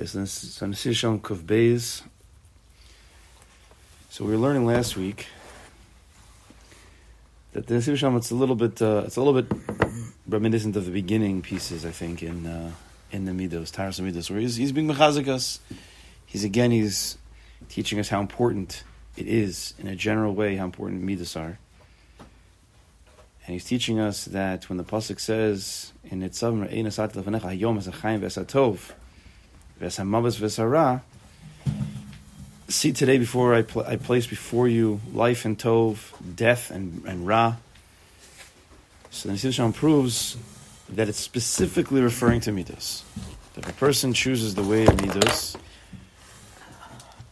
Okay, so we were learning last week that the Sishon it's a little bit uh, it's a little bit reminiscent of the beginning pieces, I think, in uh, in the Midos, Taras Midos, where he's he's being mechazikas. He's again he's teaching us how important it is in a general way how important Midos are. And he's teaching us that when the pasuk says in Nitzav Re'ein Asat Lefanecha Hayom Esachayim V'Esatov V'Esamavis V'Esara See today before I, pl- I place before you life and Tov, death and, and Ra. So the Nisiv proves that it's specifically referring to Midas. That if a person chooses the way of Midas,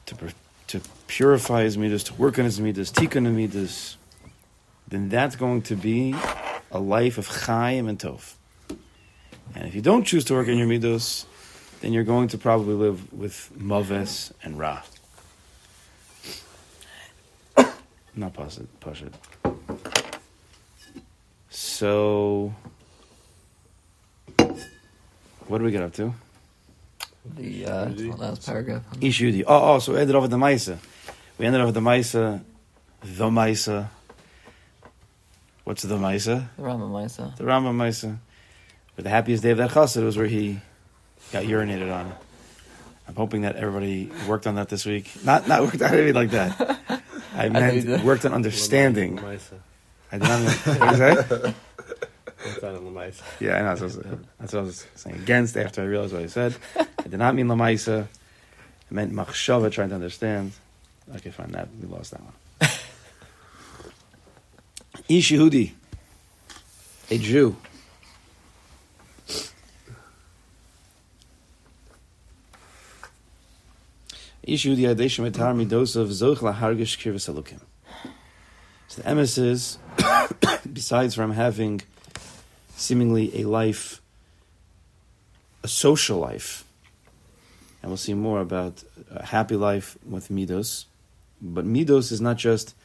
to, to purify his Midas, to work on his Midas, tikkun Midas, then that's going to be a life of Chaim and Tov. And if you don't choose to work on your Midas, then you're going to probably live with Maves and Ra. Not push it. Push it. So, what do we get up to? The uh, last paragraph. Ish Yudi. Oh, oh, so we ended off with the Maisa. We ended off with the Maisa, the Maisa. What's the Maisa? The Rama Maisa. The Rambam Maisa. But the happiest day of that chassid was where he got urinated on. I'm hoping that everybody worked on that this week. Not not worked on anything like that. I meant did. worked on understanding. Lamaisa. I did not mean. What is that? What's that Lamaisa? Yeah, I know. That's what, I was, that's what I was saying against after I realized what I said. I did not mean lamaisa. I meant machshava, trying to understand. Okay, fine. That we lost that one. Ish Yehudi, a Jew. Ish Yehudi adeshim etar midosov zoch lahargish kirvas elokim. So the emes is, besides from having seemingly a life, a social life. And we'll see more about a happy life with Midos. But Midos is not just,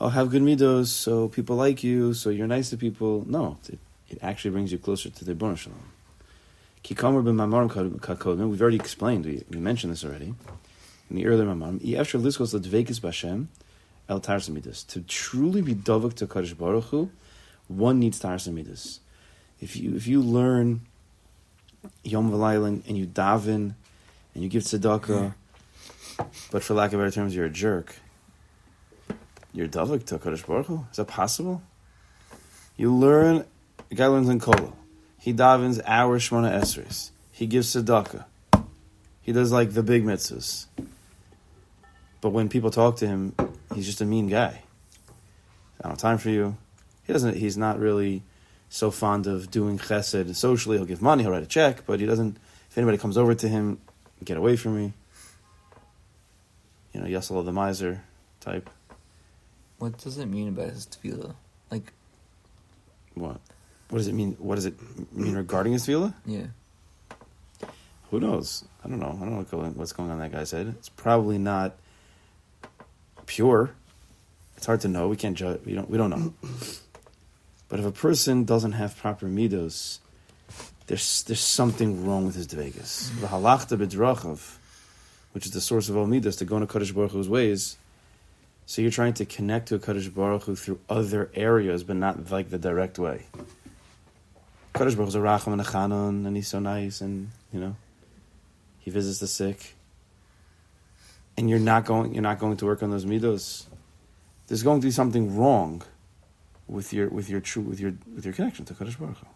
oh, have good Midos so people like you, so you're nice to people. No, it, it actually brings you closer to the Bono Shalom. We've already explained, we, we mentioned this already, in the earlier mamarim, Yefshar liskos ledvekis b'Hashem el tarsa Midos. To truly be dovuk to Kadosh Baruch Hu, one needs tarsa Midos if you if you learn Yom V'Layla and you daven and you give tzedakah, but for lack of better terms, you're a jerk. You're davik to Kadosh Baruch Hu. Is that possible? You learn. A guy learns in Kollel. He davens our Shmona Esres. He gives tzedakah. He does like the big mitzvahs. But when people talk to him, he's just a mean guy. I don't have time for you. He doesn't. He's not really so fond of doing chesed socially. He'll give money, he'll write a check, but he doesn't. If anybody comes over to him, get away from me. You know, Yasala the miser type. What does it mean about his tefillah? Like, What? What does it mean? What does it mean regarding his tefillah? yeah. Who knows? I don't know. I don't know what's going on in that guy's head. It's probably not pure. It's hard to know. We can't judge. We don't. We don't know. But if a person doesn't have proper midos, there's there's something wrong with his dvegas. Mm-hmm. The halachta bedrachav, which is the source of all midos, to go into Kaddish Baruch Hu's ways. So you're trying to connect to a Kaddish Baruch Hu through other areas, but not like the direct way. Kaddish Baruch Hu's a racham and a chanon, and he's so nice, and you know, he visits the sick. And you're not going. You're not going to work on those midos. There's going to be something wrong with your with your true with your with your connection to Kaddish Baruch Hu.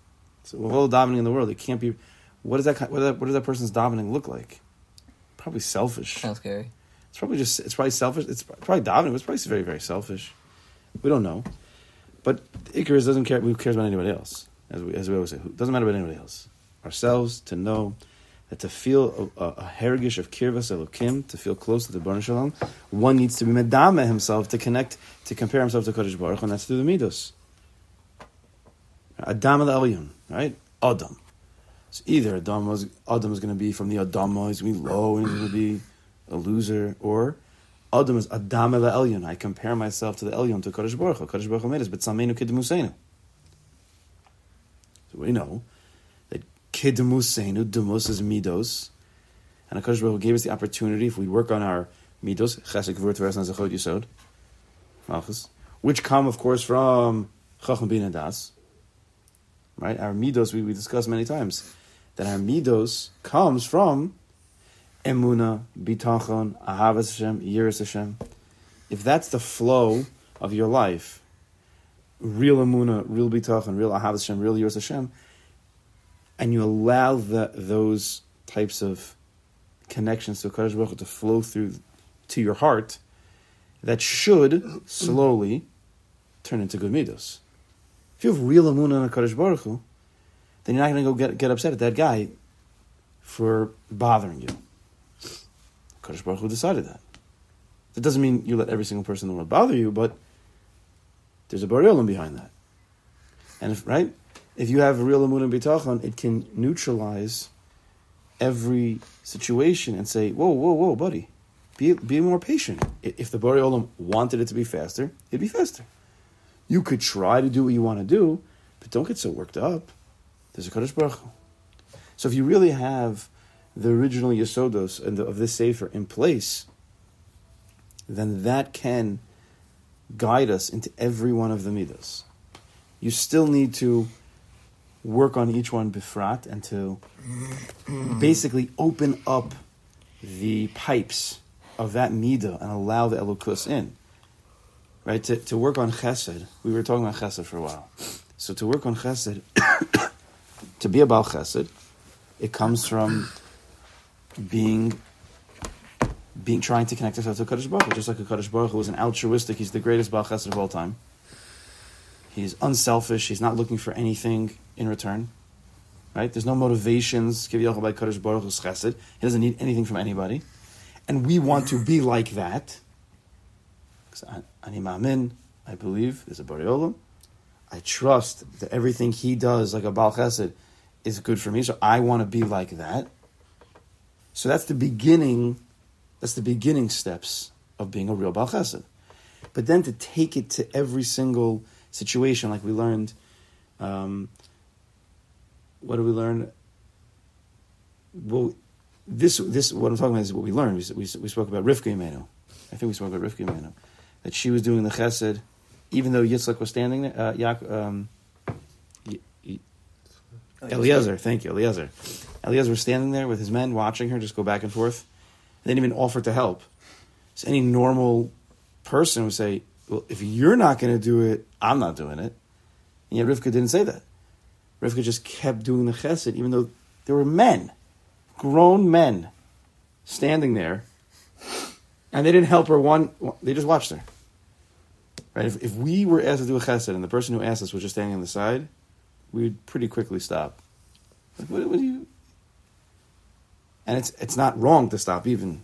So with all the davening in the world, it can't be. What does that what, does that, what does that person's davening look like? Probably selfish. Sounds scary. It's probably just it's probably selfish. It's probably davening, but it's probably very very selfish. We don't know, but Icarus doesn't care. Who cares about anybody else? As we as we always say, who doesn't matter about anybody else. Ourselves to know that to feel a, a, a herigish of kirvas elokim, to feel close to the Baruch Shalom, one needs to be medame himself to connect, to compare himself to Kodesh Baruch, and that's through the midos. Adam al Elyon, right? Adam. So either Adam was Adam is going to be from the Adama, he's going to be low and he's going to be a loser, or Adam is Adam el Elyon. I compare myself to the Elyon, to Kodesh Baruch. Kodesh Baruch made us, but Samenu Kidmusenu. So we know that Kidmusenu, Dumus is Midos, and Hakadosh Baruch gave us the opportunity if we work on our midos, which come, of course, from chacham bin das. Right, our midos we, we discussed many times that our midos comes from emuna, bitachon, ahavas Hashem, yiras Hashem. If that's the flow of your life, real emuna, real bitachon, real ahavas Hashem, real yiras Hashem, and you allow the, those types of connections to Kadosh Baruch Hu to flow through to your heart, that should slowly turn into good midos. If you have real emunah on Kadosh Baruch Hu, then you're not going to go get, get upset at that guy for bothering you. Kadosh Baruch Hu decided that. That doesn't mean you let every single person in the world bother you, but there's a Olam behind that. And if, right, if you have a real emunah and bitachon, it can neutralize every situation and say, whoa, whoa, whoa, buddy, be, be more patient. If the Bari Olam wanted it to be faster, it'd be faster. You could try to do what you want to do, but don't get so worked up. There's a Kadosh Baruch. So if you really have the original Yesodos and the, of this Sefer in place, then that can guide us into every one of the midas. You still need to work on each one bifrat and to basically open up the pipes of that midah and allow the elokus in. Right? To, to work on chesed, we were talking about chesed for a while. So to work on chesed, to be about chesed, it comes from being being trying to connect ourselves to Kaddish Baruch just like a Kaddish Baruch Hu is an altruistic, he's the greatest Baal Chesed of all time. He's unselfish, he's not looking for anything in return. Right? There's no motivations, by Baruch Hu's Chesed. He doesn't need anything from anybody. And we want to be like that. 'Cause I- Ani Ma'amin, I believe, there's a Bari Olam. I trust that everything he does, like a Baal Chesed, is good for me. So I want to be like that. So that's the beginning. That's the beginning steps of being a real Baal Chesed. But then to take it to every single situation, like we learned, um, what did we learn? Well, this this what I'm talking about is what we learned. We, we, we spoke about Rivka Imenu. I think we spoke about Rivka Imenu. That she was doing the Chesed, even though Yitzchak was standing there. Uh, Yaak, um, Eliezer, thank you, Eliezer. Eliezer was standing there with his men, watching her just go back and forth. They didn't even offer to help. So any normal person would say, "Well, if you're not going to do it, I'm not doing it." And yet Rivka didn't say that. Rivka just kept doing the chesed, even though there were men, grown men, standing there, and they didn't help her one. They just watched her. Right? If, if we were asked to do a chesed and the person who asked us was just standing on the side, we'd pretty quickly stop. Like, what, what do you? And it's it's not wrong to stop. Even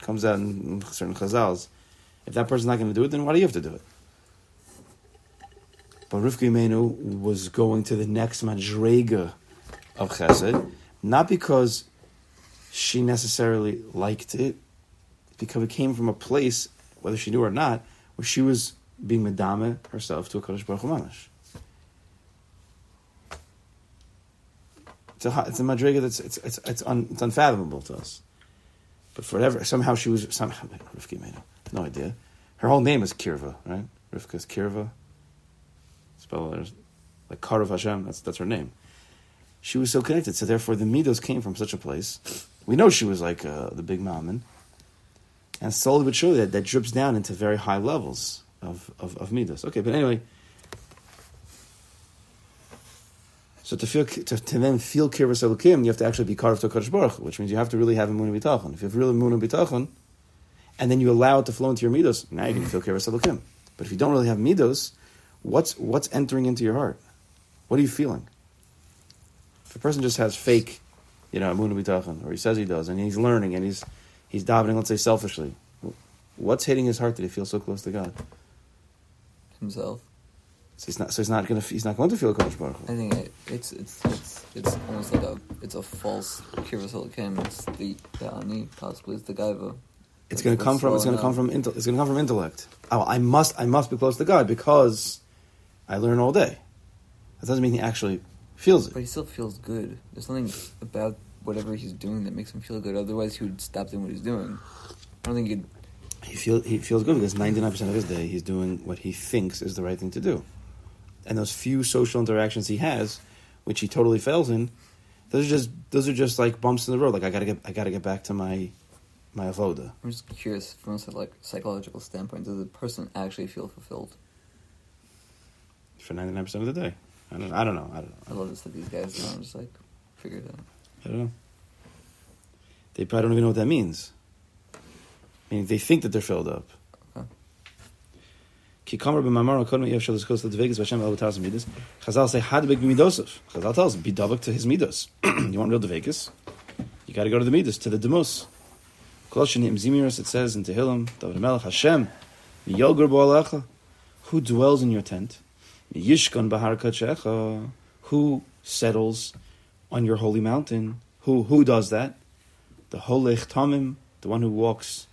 comes out in certain chazals. If that person's not going to do it, then why do you have to do it? But Rivka Imenu was going to the next madrega of chesed, not because she necessarily liked it, because it came from a place, whether she knew or not, where she was being medame herself to a Kadosh Baruch mamash. It's a, it's a madrega that's it's it's it's, un, it's unfathomable to us. But for whatever somehow she was somehow Rivka Imenu, no idea. Her whole name is Kirva, right? Rivka is Kirva. Spell like Karav Hashem. That's that's her name. She was so connected, so therefore the midos came from such a place. We know she was like uh, the big mammon, and slowly but surely that, that drips down into very high levels of of, of midos. Okay, but anyway. So to feel to, to then feel kirvas elokim, you have to actually be carved to Kadosh Baruch, which means you have to really have a moon bitachon. If you have real moon bitachon, and then you allow it to flow into your midos, now you can feel kirvas elokim. But if you don't really have midos, what's what's entering into your heart? What are you feeling? If a person just has fake, you know, moon bitachon, or he says he does, and he's learning and he's he's davening, let's say selfishly, what's hitting his heart that he feels so close to God? himself. So he's not. So he's not going to. He's not going to feel Kadosh Baruch. I think it, it's it's it's it's almost like a it's a false Kim. It's the the ani possibly it's the gaiva. It's going to come from. It's going to come from. Intel, it's going to come from intellect. Oh, I must. I must be close to God because I learn all day. That doesn't mean he actually feels it. But he still feels good. There's something about whatever he's doing that makes him feel good. Otherwise, he would stop doing what he's doing. I don't think he'd. He feel he feels good because ninety nine percent of his day he's doing what he thinks is the right thing to do, and those few social interactions he has, which he totally fails in, those are just those are just like bumps in the road. Like I gotta get I gotta get back to my my avoda. I'm just curious from a like psychological standpoint. Does the person actually feel fulfilled? For ninety nine percent of the day. I don't. I don't know. I don't I love this that these guys do. I'm just like, figure it out. I don't know. They probably don't even know what that means. I mean, they think that they're filled up. Okay. Ki kamer b'mamar kodem yev shel zkos l'dvegas v'Hashem el b'taz midas. Chazal say hadbek b'midosov. Chazal tells be dabak to his midos. you want real dvegas? You got to go to the midas to the demos. Kol shenim zimiros it says in Tehillim David Melech Hashem who dwells in your tent yishkon b'har kachecha who settles on your holy mountain. Who who does that? The Holech Tamim, the one who walks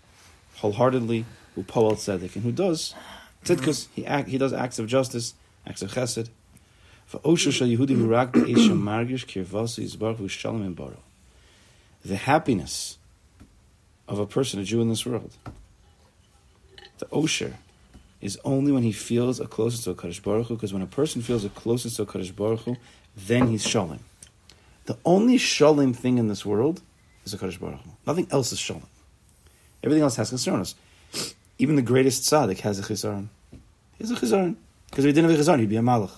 wholeheartedly, who Poel Tzedek, and who does tzedkus. He act, he does acts of justice, acts of chesed. The happiness of a person, a Jew in this world, the Osher, is only when he feels a closeness to Kaddish Baruch Hu, because when a person feels a closeness to Kaddish Baruch Hu, then he's shalom. The only shalom thing in this world is a Kaddish Baruch Hu. Nothing else is shalom. Everything else has chisaronos. Even the greatest tzaddik has a chisaron. He has a chisaron. Because if he didn't have a chisaron, he'd be a malach.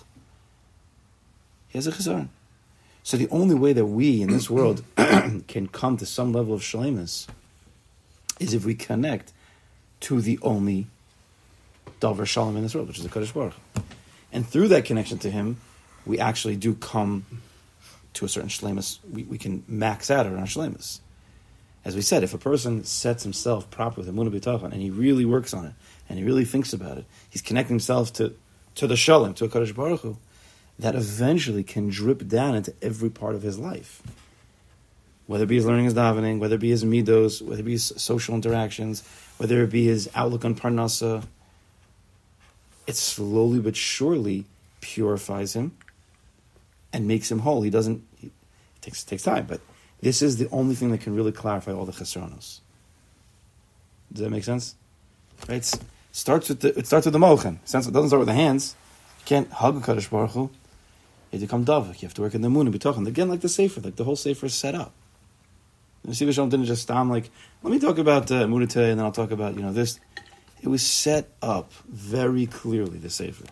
He has a chisaron. So the only way that we in this world can come to some level of shalemus is if we connect to the only davar shalom in this world, which is the Kaddish Baruch. And through that connection to him, we actually do come to a certain shlemus. We, we can max out on our shlemus. As we said, if a person sets himself proper with B'tachon and he really works on it and he really thinks about it, he's connecting himself to, to the Shalom, to a Kaddish Baruch that eventually can drip down into every part of his life. Whether it be his learning his davening, whether it be his midos, whether it be his social interactions, whether it be his outlook on parnasa, it slowly but surely purifies him and makes him whole. He doesn't. He, it takes takes time, but this is the only thing that can really clarify all the chesronos. Does that make sense? Right? It's, starts with the, it starts with the mochen. It doesn't start with the hands, you can't hug a kaddish baruch Hu. You have to come davik. You have to work in the moon and be talking again, like the sefer, like the whole sefer is set up. And Siva Shalom didn't just stam like, let me talk about uh, Munite and then I'll talk about you know this. It was set up very clearly. The sefer.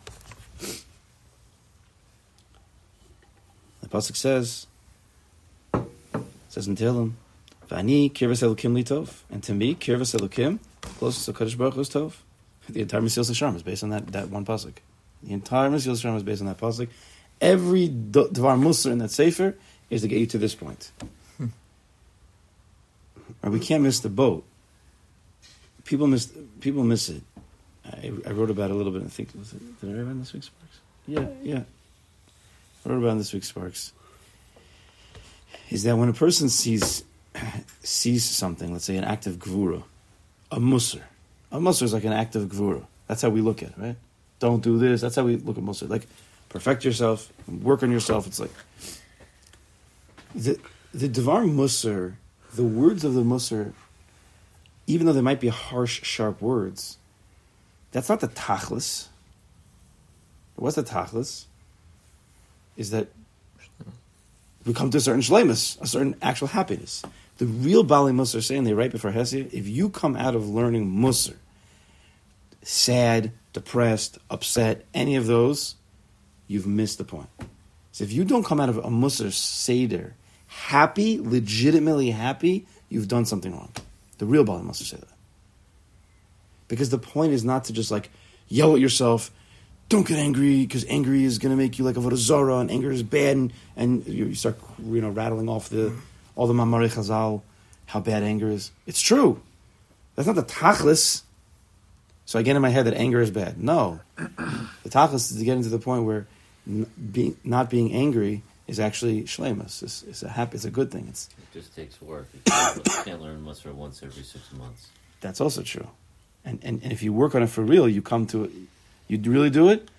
The pasuk says, says in Tehillim, "Vani kirvas elokim litov," and to me, kirvas elokim, closest to Kaddish Baruch Hu is tov. The entire Mesilas Yesharim is based on that, that one pasuk. The entire Mesilas Yesharim is based on that pasuk. Every dvar musar in that sefer is to get you to this point. Hmm. Or we can't miss the boat. People miss people miss it. I, I wrote about it a little bit. I think was it, did I write about this week's Sparks? Yeah, yeah. I wrote about this week's Sparks. Is that when a person sees sees something, let's say an act of gvura, a musr. A musr is like an act of gvura. That's how we look at it, right? Don't do this. That's how we look at musr. Like perfect yourself, work on yourself. It's like the the devar musr, the words of the musr, even though they might be harsh, sharp words, that's not the tachlis. What's the tachlis? Is that we come to a certain shlemus, a certain actual happiness. The real Bali Musar are saying they right before Hesia, if you come out of learning Musar, sad, depressed, upset, any of those, you've missed the point. So if you don't come out of a Musar Seder happy, legitimately happy, you've done something wrong. The real Bali Musar say that. Because the point is not to just like yell at yourself, don't get angry because angry is going to make you like a vodazara and anger is bad and, and you start you know rattling off the all the mamari chazal how bad anger is. It's true. That's not the tachlis. So I get in my head that anger is bad. No, the tachlis is getting to get into the point where not being angry is actually shlemus. It's, it's a happy. It's a good thing. It's It just takes work. You can't, can't learn Musar once every six months. that's also true. And, and and if you work on it for real, you come to it. You really do it,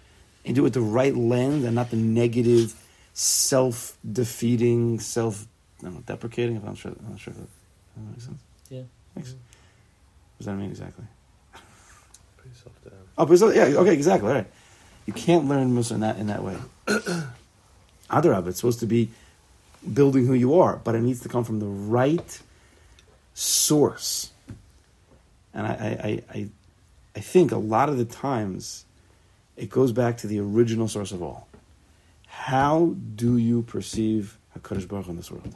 and do it with the right lens and not the negative, self-defeating, self I don't know, deprecating. If I'm sure, I'm not sure if that, that makes sense. Yeah. Makes, what does that mean exactly? Pretty soft down. Oh, but so, yeah, okay, exactly. All right. You can't learn Musa in that in that way. Adarab, it's supposed to be building who you are, but it needs to come from the right source. And I, I, I, I, think a lot of the times it goes back to the original source of all. How do you perceive Hakadosh Baruch in this world?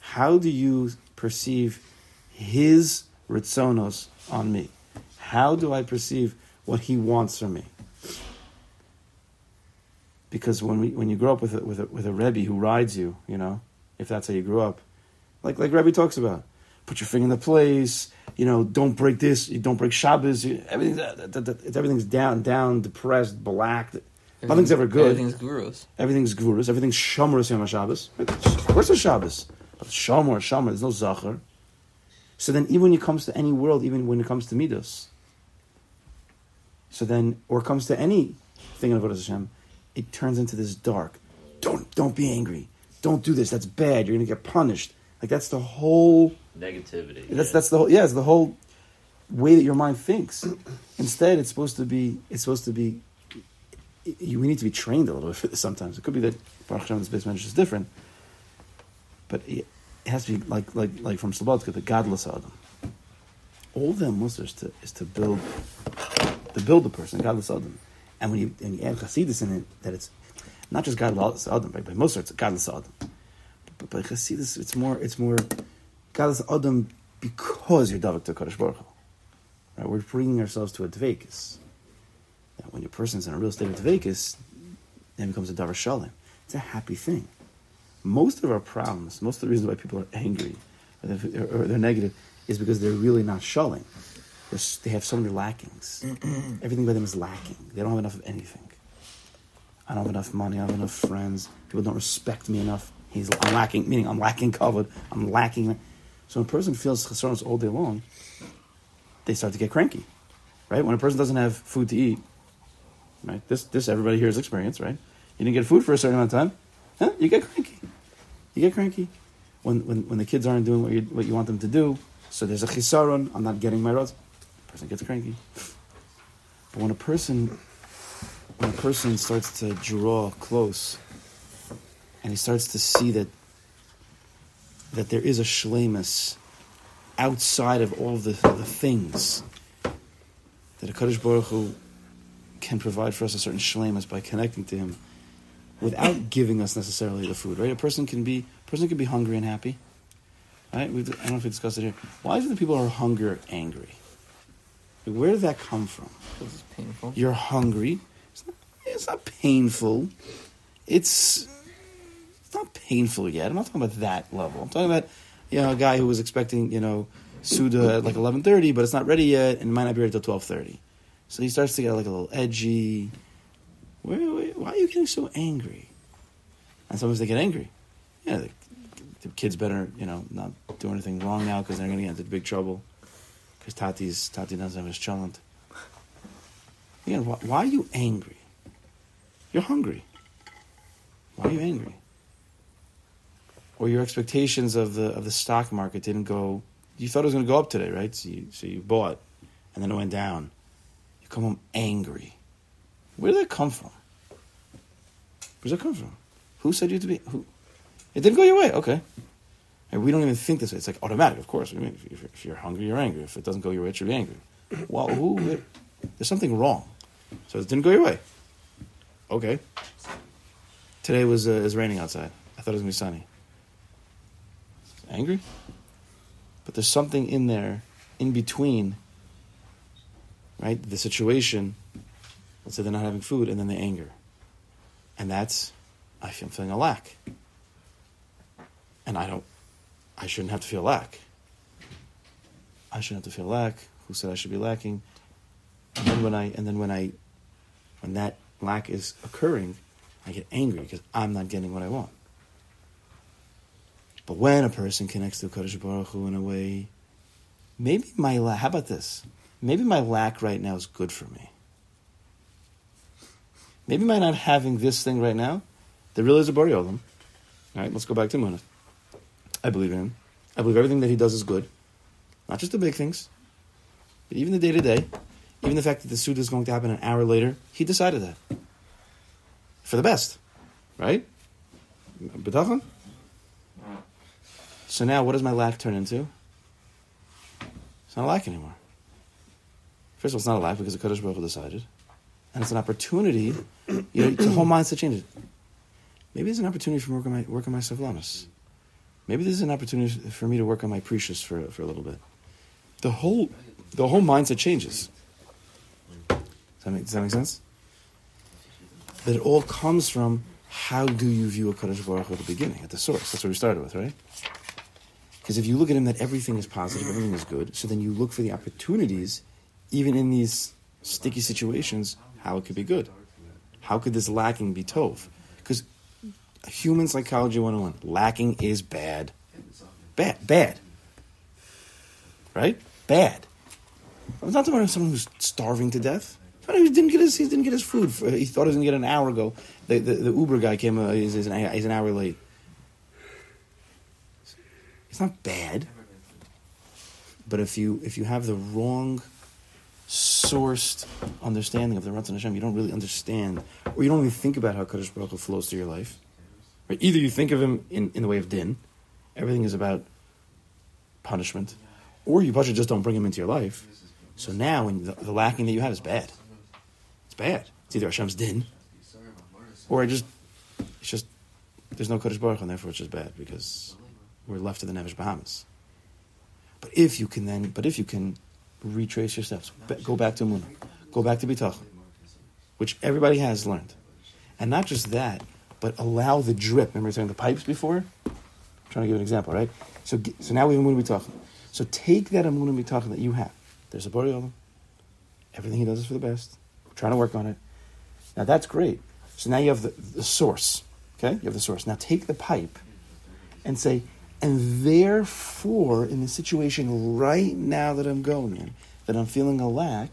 How do you perceive His ritzonos on me? How do I perceive what He wants from me? Because when we when you grow up with a, with a, with a rebbe who rides you, you know, if that's how you grew up, like like Rebbe talks about, put your finger in the place, you know, don't break this, you don't break Shabbos, you, everything's that, that, that, it's, everything's down, down, depressed, black. Nothing's ever good. Everything's gurus. Everything's gurus. Everything's shomer yom Shabbos. Of course, it's Shabbos, but shomer, shomer. There's no zachar. So then, even when it comes to any world, even when it comes to midos, so then, or comes to any thing in Avodah Hashem, it turns into this dark. Don't don't be angry. Don't do this. That's bad. You're gonna get punished. Like that's the whole. Negativity. That's yeah. that's the whole. Yeah, it's the whole way that your mind thinks. Instead, it's supposed to be. It's supposed to be. You, we need to be trained a little bit for this sometimes. It could be that Baruch Hashem, this base manager is different, but it, has to be like like like from Slobodka, the gadlus Adam. All them musar is to is to build to build the person, gadlus Adam. And when you you add Chasidus in it, that it's not just gadlus Adam? By Musar, it's gadlus Adam. But by Chasidus, it's more it's more gadlus Adam because you're Davik to Kadosh Baruch Hu. Right? We're bringing ourselves to a Dvekas. Now, when your person's in a real state of Dvekas, then becomes a Davar Shalom. It's a happy thing. Most of our problems, most of the reasons why people are angry or they're, or they're negative, is because they're really not Shalom. They have so many lackings. Everything by them is lacking. They don't have enough of anything. I don't have enough money. I don't have enough friends. People don't respect me enough. He's I'm lacking, meaning I'm lacking covered. I'm lacking. So when a person feels chesronos all day long, they start to get cranky, right? When a person doesn't have food to eat, right? This this everybody here has experience, right? You didn't get food for a certain amount of time, huh? You get cranky. You get cranky when when, when the kids aren't doing what you what you want them to do. So there's a chisaron. I'm not getting my rods. Person gets cranky. But when a person when a person starts to draw close and he starts to see that that there is a shlemus outside of all the, the things that a Kaddish Baruch Hu can provide for us a certain shlemus by connecting to him without giving us necessarily the food, right? A person can be a person can be hungry and happy. Right? We've, I don't know if we discussed it here. Why is it that people are hungry or angry? Where did that come from? Because it's painful. You're hungry. It's not, it's not painful. It's it's not painful yet. I'm not talking about that level. I'm talking about you know a guy who was expecting you know Suda at like 11:30, but it's not ready yet, and it might not be ready till 12:30. So he starts to get like a little edgy. Where, where, why are you getting so angry? And sometimes they get angry. Yeah, the, the kids better you know not do anything wrong now because they're going to get into big trouble. Because Tati's Tati doesn't have his challenge. Again, why, why are you angry? You're hungry. Why are you angry? Or your expectations of the of the stock market didn't go. You thought it was going to go up today, right? So you so you bought, and then it went down. You come home angry. Where did that come from? Where's that come from? Who said you to be? Who? It didn't go your way. Okay. And we don't even think this way. It's like automatic, of course. I mean, if, if, you're hungry, you're angry. If it doesn't go your way, be angry. Well, who? There's something wrong. So it didn't go your way. Okay. Today was uh, is raining outside. I thought it was gonna be sunny. Angry, but there's something in there, in between. Right, the situation. Let's say they're not having food, and then the anger, and that's, I feel I'm feeling a lack, and I don't, I shouldn't have to feel lack. I shouldn't have to feel lack. Who said I should be lacking? And then when I and then when I when that lack is occurring, I get angry because I'm not getting what I want. But when a person connects to Kodesh Baruch Hu in a way, maybe my lack. How about this? Maybe my lack right now is good for me. Maybe my not having this thing right now, there really is a Bari. All right, let's go back to Munah. I believe in him. I believe everything that he does is good. Not just the big things, but even the day to day. Even the fact that the suit is going to happen an hour later, he decided that. For the best. Right? B'tachon? So now what does my lack turn into? It's not a lack anymore. First of all, it's not a lack because the Kaddish Baruch Hu decided. And it's an opportunity, you know, the whole mindset changes. Maybe it's an opportunity for me to work on my, work on my. Maybe this is an opportunity for me to work on my precious for, for a little bit. The whole, the whole mindset changes. Does that make, does that make sense? That it all comes from how do you view a Kaddish Baruch at the beginning, at the source. That's what we started with, right? Because if you look at him that everything is positive, everything is good, so then you look for the opportunities, even in these sticky situations, how it could be good. How could this lacking be tov? Human psychology 101, lacking is bad. Bad. Bad. Right? Bad. I'm not talking about someone who's starving to death. Someone who didn't get his, he didn't get his food. For, he thought he was going to get an hour ago. The, the, the Uber guy came, uh, he's, he's, an, he's an hour late. It's not bad. But if you if you have the wrong sourced understanding of the Ratzon Hashem, you don't really understand, or you don't even think about how Kaddish Baruch Hu flows through your life. Right? Either you think of him in, in the way of din, everything is about punishment, or you just don't bring him into your life. So now, when the, the lacking that you have is bad, it's bad. It's either Hashem's din, or I just it's just there's no Kaddish Baruch and therefore it's just bad because we're left to the Nevish Bahamas. But if you can then, but if you can retrace your steps, go back to Munah, go back to Bitachon, which everybody has learned, and not just that, but allow the drip. Remember saying the pipes before? I'm trying to give an example, right? So, so now we have Munah Bitachon. So take that Amunah Bitachon that you have. There's a Bari. Everything he does is for the best. We're trying to work on it. Now that's great. So now you have the, the source. Okay? You have the source. Now take the pipe and say, and therefore, in the situation right now that I'm going in, that I'm feeling a lack,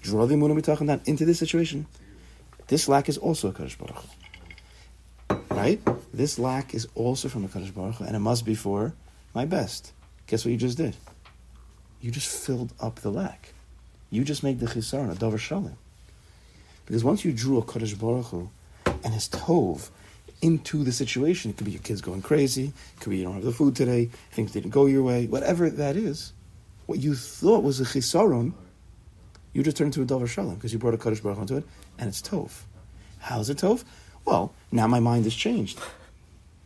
draw the Emunah B'tachon down into this situation. This lack is also a Kaddish Baruch Hu. Right? This lack is also from a Kaddish Baruch Hu, and it must be for my best. Guess what you just did? You just filled up the lack. You just made the Chisaron a Dover Shalom. Because once you drew a Kaddish Baruch Hu and his Tov into the situation. It could be your kids going crazy. It could be you don't have the food today. Things didn't go your way. Whatever that is, what you thought was a chisaron, you just turned into a davar shalom because you brought a kaddish baruch Hu into it, and it's tov. How's it tov? Well, now my mind has changed.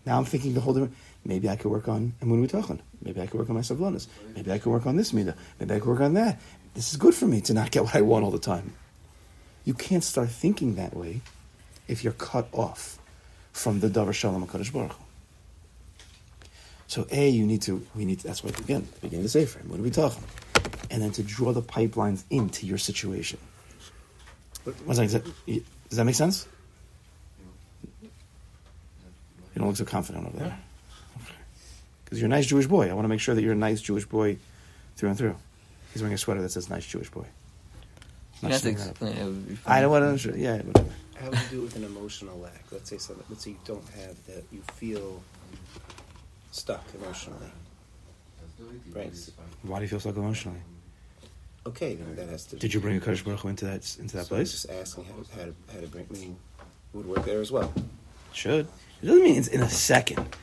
Now I'm thinking the whole different. Maybe I could work on emun mitachon. Maybe I could work on my savlonis. Maybe I could work on this midah. Maybe I could work on that. This is good for me to not get what I want all the time. You can't start thinking that way if you're cut off from the Davar Shalom HaKadosh Baruch Hu. So A, you need to, we need to, that's what, again, the beginning of the Sefer, we talking? And then to draw the pipelines into your situation. One second, does that make sense? You don't look so confident over there. Because you're a nice Jewish boy. I want to make sure that you're a nice Jewish boy through and through. He's wearing a sweater that says nice Jewish boy. You have to explain it. I don't want to, yeah, whatever. How would you do it with an emotional lack? Let's say something. Let's say you don't have that. You feel stuck emotionally. Right. Why do you feel so emotionally? Okay, then that has to. Did you bring a Kaddish Baruch Hu into that, into that so I was place? just asking how, how, to, how to bring me would work there as well. Should. It doesn't mean it's in a second,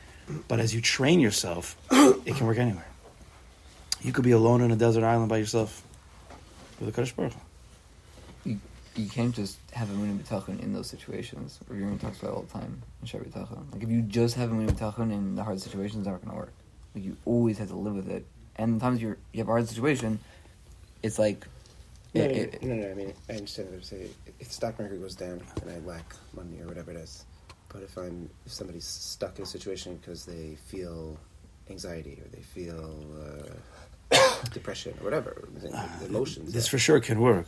but as you train yourself, it can work anywhere. You could be alone on a desert island by yourself with a Kaddish Baruch Hu. You, you can't just have a Munah B'tachon in those situations. Or you're going to talk about it all the time in Shabbat B'tachon. Like, if you just have a Munah B'tachon in the hard situations, it's not going to work. Like, you always have to live with it. And the times you're, you have a hard situation, it's like... No, it- no, it- no, no, I mean, I understand what you're saying. If the stock market goes down and I lack money or whatever it is, but if I'm if somebody's stuck in a situation because they feel anxiety or they feel uh, depression or whatever, the emotions. This that- for sure can work,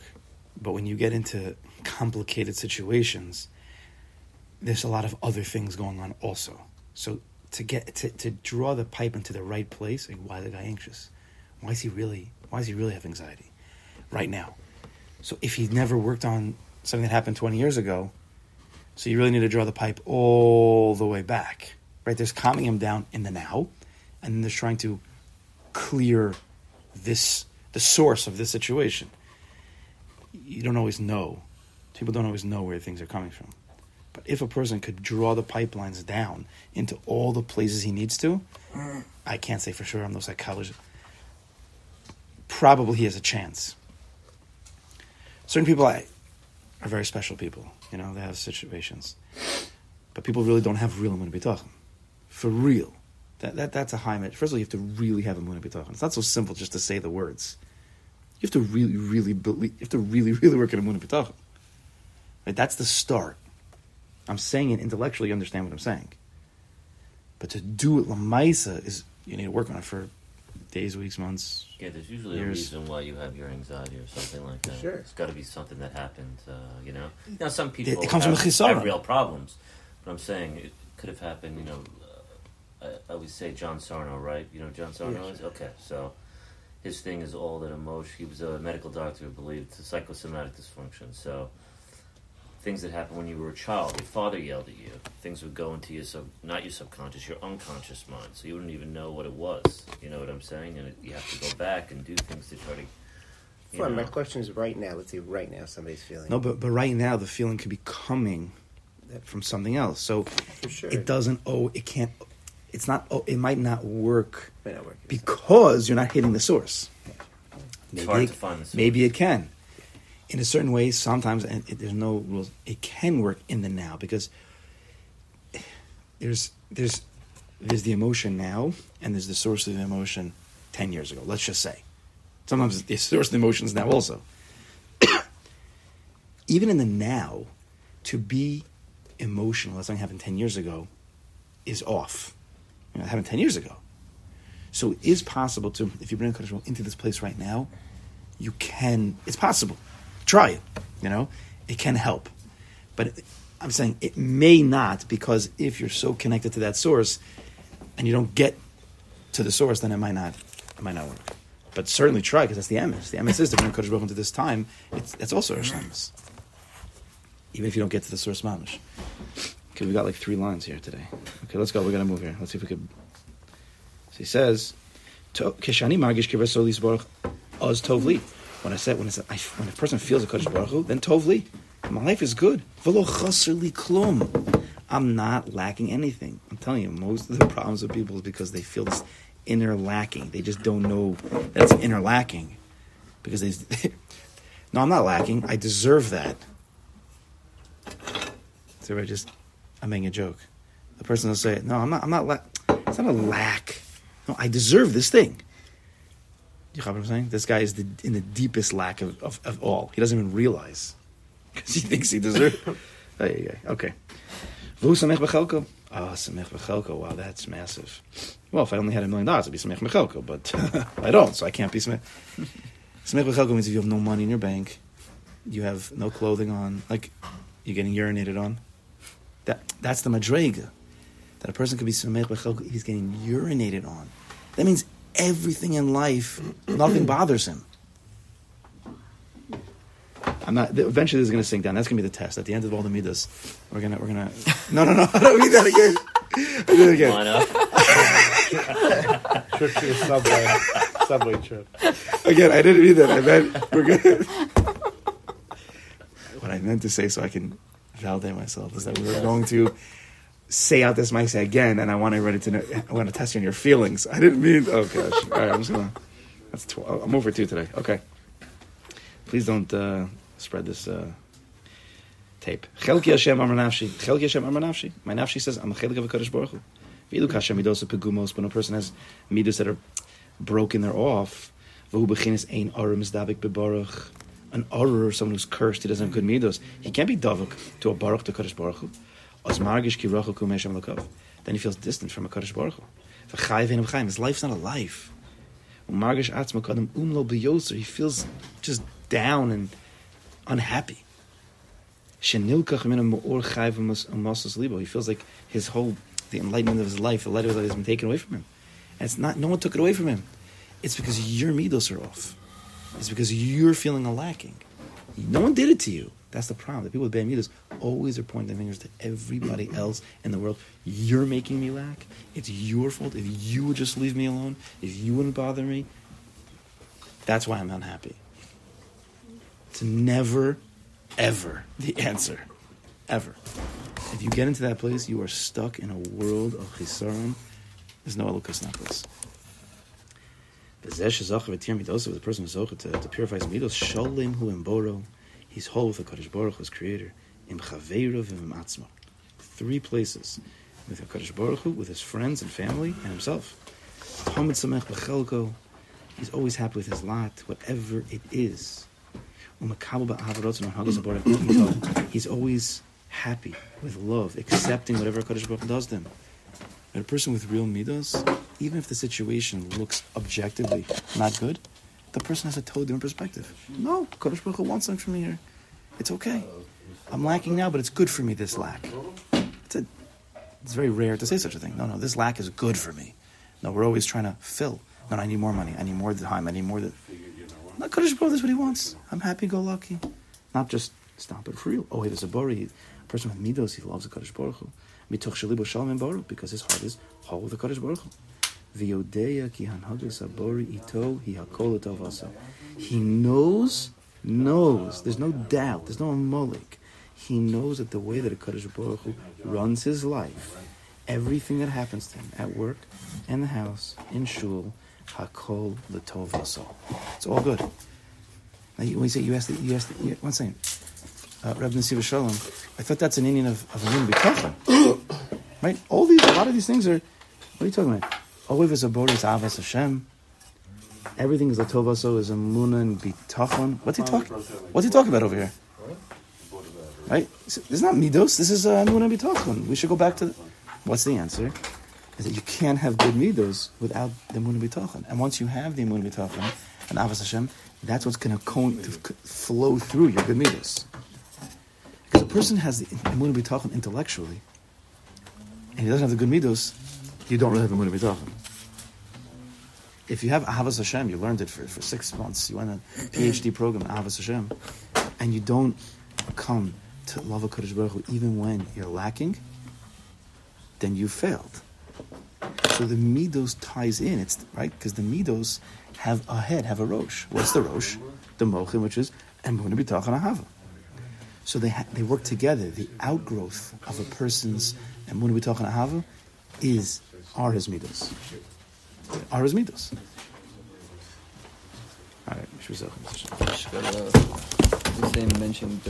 but when you get into complicated situations, there's a lot of other things going on also. So to get to, to draw the pipe into the right place, like why is the guy anxious? Why is he really why does he really have anxiety right now? So if he never worked on something that happened 20 years ago, so you really need to draw the pipe all the way back. Right? There's calming him down in the now, and then they're trying to clear this the source of this situation. You don't always know. People don't always know where things are coming from. But if a person could draw the pipelines down into all the places he needs to, I can't say for sure. I'm no psychologist. Probably he has a chance. Certain people I, are very special people. You know, they have situations. But people really don't have real emunah bitachon. For real. That, that, that's a high match. First of all, you have to really have emunah bitachon. It's not so simple just to say the words. You have to really, really believe. You have to really, really work at emunah bitachon. Right? That's the start. I'm saying it intellectually. You understand what I'm saying. But to do it lamaisa is you need to work on it for days, weeks, months. Yeah, there's usually Years. a reason why you have your anxiety or something like that. Sure. It's got to be something that happened, uh, you know? Now, some people it comes have, from a chisara. have real problems, but I'm saying it could have happened, you know. Uh, I, I always say John Sarno, right? You know John Sarno Yes. is? Okay, so his thing is all that emotion. He was a medical doctor who believed to psychosomatic dysfunction. So things that happened when you were a child, your father yelled at you. Things would go into your sub, not your subconscious, your unconscious mind. So you wouldn't even know what it was. You know what I'm saying? And it, you have to go back and do things to try to. You Fine, know. my question is right now. Let's say right now somebody's feeling. No, but but right now the feeling could be coming from something else. So for sure. it doesn't. Oh, it can't. It's not. Oh, it might not work May not work. because you're not hitting the source. It's Maybe hard it, to find the source. maybe it can. In a certain way, sometimes, and it, there's no rules. It can work in the now because there's there's there's the emotion now, and there's the source of the emotion ten years ago. Let's just say. Sometimes the source of the emotion is now also. Even in the now, to be emotional as something happened ten years ago, is off. You know, it happened ten years ago. So it is possible to, if you bring Baruch into this place right now, you can. It's possible. Try it. You know, it can help. But I'm saying it may not because if you're so connected to that source, and you don't get to the source, then it might not. It might not work. But certainly try because that's the emes. The emes is bring Kodesh Baruch into this time. It's that's also Rosh Hashanah. Even if you don't get to the source mamish. Okay, we got like three lines here today. Okay, let's go. We're gonna move here. Let's see if we could. So he says, "To- "Kishani margish kibbutz solis baruch oz tov li." When I said when I I, when a person feels a Kodesh Baruch Hu, then tov li. My life is good. Klum. I'm not lacking anything. I'm telling you, most of the problems with people is because they feel this inner lacking. They just don't know that it's inner lacking because they. no, I'm not lacking. I deserve that. So I just, I'm making a joke. The person will say, "No, I'm not. I'm not. La- it's not a lack. No, I deserve this thing." You know what I'm saying? This guy is the, in the deepest lack of, of, of all. He doesn't even realize because he thinks he deserves. go. Okay. Vu samech bechelko. Ah, wow, that's massive. Well, if I only had a million dollars, I'd be samech bechelko, but I don't, so I can't be samech. Samech means if you have no money in your bank, you have no clothing on, like you're getting urinated on. That that's the madrega. That a person could be samech if he's getting urinated on. That means everything in life, nothing bothers him. I'm not. Eventually, this is going to sink down. That's going to be the test. At the end of all the midas, we're gonna we're gonna. No, no, no! I don't mean that again. I do it again. Trip to the subway. subway trip. Again, I didn't mean that. I meant we're gonna. what I meant to say, so I can validate myself, is that we were going to say out this mic again, and I want everybody to know. I want to test you on your feelings. I didn't mean. Oh gosh! All right, I'm just gonna. That's. Tw- I'm over two today. Okay. Please don't uh, spread this uh, tape. Chelki Hashem Amar Nafshi. Chelki Hashem Amar Nafshi. My Nafshi says I'm a chelik of a Kadosh Baruch Hu. V'ilu Hashem midos pegumos. When a person has midos that are broken, they're off. V'hu bechinis ein arum is davik bebaruch. An arur, someone who's cursed, he doesn't have good midos. He can't be davik to a baruch to Kadosh Baruch Hu. Then he feels distant from a Kadosh Baruch. His life's not a life. Um Biyoser. He feels just down and unhappy. He feels like his whole, the enlightenment of his life, the light of his life has been taken away from him. And it's not, no one took it away from him. It's because your midos are off. It's because you're feeling a lacking. No one did it to you. That's the problem. The people with bad always are pointing their fingers to everybody else in the world. You're making me lack. It's your fault. If you would just leave me alone, if you wouldn't bother me, that's why I'm unhappy. It's never, ever the answer. Ever. If you get into that place, you are stuck in a world of chisaron. There's no elukas in that place. Bezesh zachav etir midos, the person who's zocha to, to purify his midos, shalem hu emboro, he's whole with the Kadosh Baruch his creator, im chaveirav im atzma. Three places. With the Kadosh Baruch Hu, with his friends and family, and himself. Samech bechelko, he's always happy with his lot, whatever it is. And He's always happy with love, accepting whatever Kadosh Baruch does them. But a person with real midos, even if the situation looks objectively not good, the person has a totally different perspective. No, Kadosh Baruch Hu wants something from me here. It's okay. I'm lacking now, but it's good for me. This lack. It's a, It's very rare to say such a thing. No, no, this lack is good for me. No, we're always trying to fill. No, no, I need more money. I need more time. I need more. That. Not Kadosh Baruch that's what he wants. I'm happy, go lucky. Not just stop it for real. Oh, hey, there's a bori. A person with midos, he loves the Kadosh Baruch Hu. Shalom because his heart is whole with the Kadosh Baruch Hu. Ki ito hi. He knows, knows. There's no doubt. There's no molik. He knows that the way that a Kadosh Baruch Hu runs his life, everything that happens to him at work, in the house, in shul, hakol letovasa. It's all good. Now, when you say you asked, you asked, one second, uh, Nesivos Shalom, I thought that's an Indian of of Amun right? All these, a lot of these things are. What are you talking about? Oiv is a boris avas Hashem. Everything is latovaso is Emunah and Bitachon. What's he talking? What's he talking about over here? Right? This is not midos. This is uh, Emunah and Bitachon. We should go back to. What's the answer? Is that you can't have good midos without the Emunah and Bitachon. And once you have the Emunah and Bitachon and ahavas Hashem, that's what's going to flow through your good midos. Because a person has the Emunah Bitachon intellectually, and he doesn't have the good midos, you don't really have a Emunah Bitachon. If you have Ahavas Hashem, you learned it for, for six months, you went a PhD program in Ahavas Hashem, and you don't come to love a Kodesh Baruch Hu even when you're lacking, then you failed. So the midos ties in, it's right because the midos have a head, have a rosh. What's the rosh? The mochim, which is emunah bitachon ahava. So they ha- they work together. The outgrowth of a person's emunah bitachon ahava is are his midos. Are his midos. All right, uh, the same mentioned uh,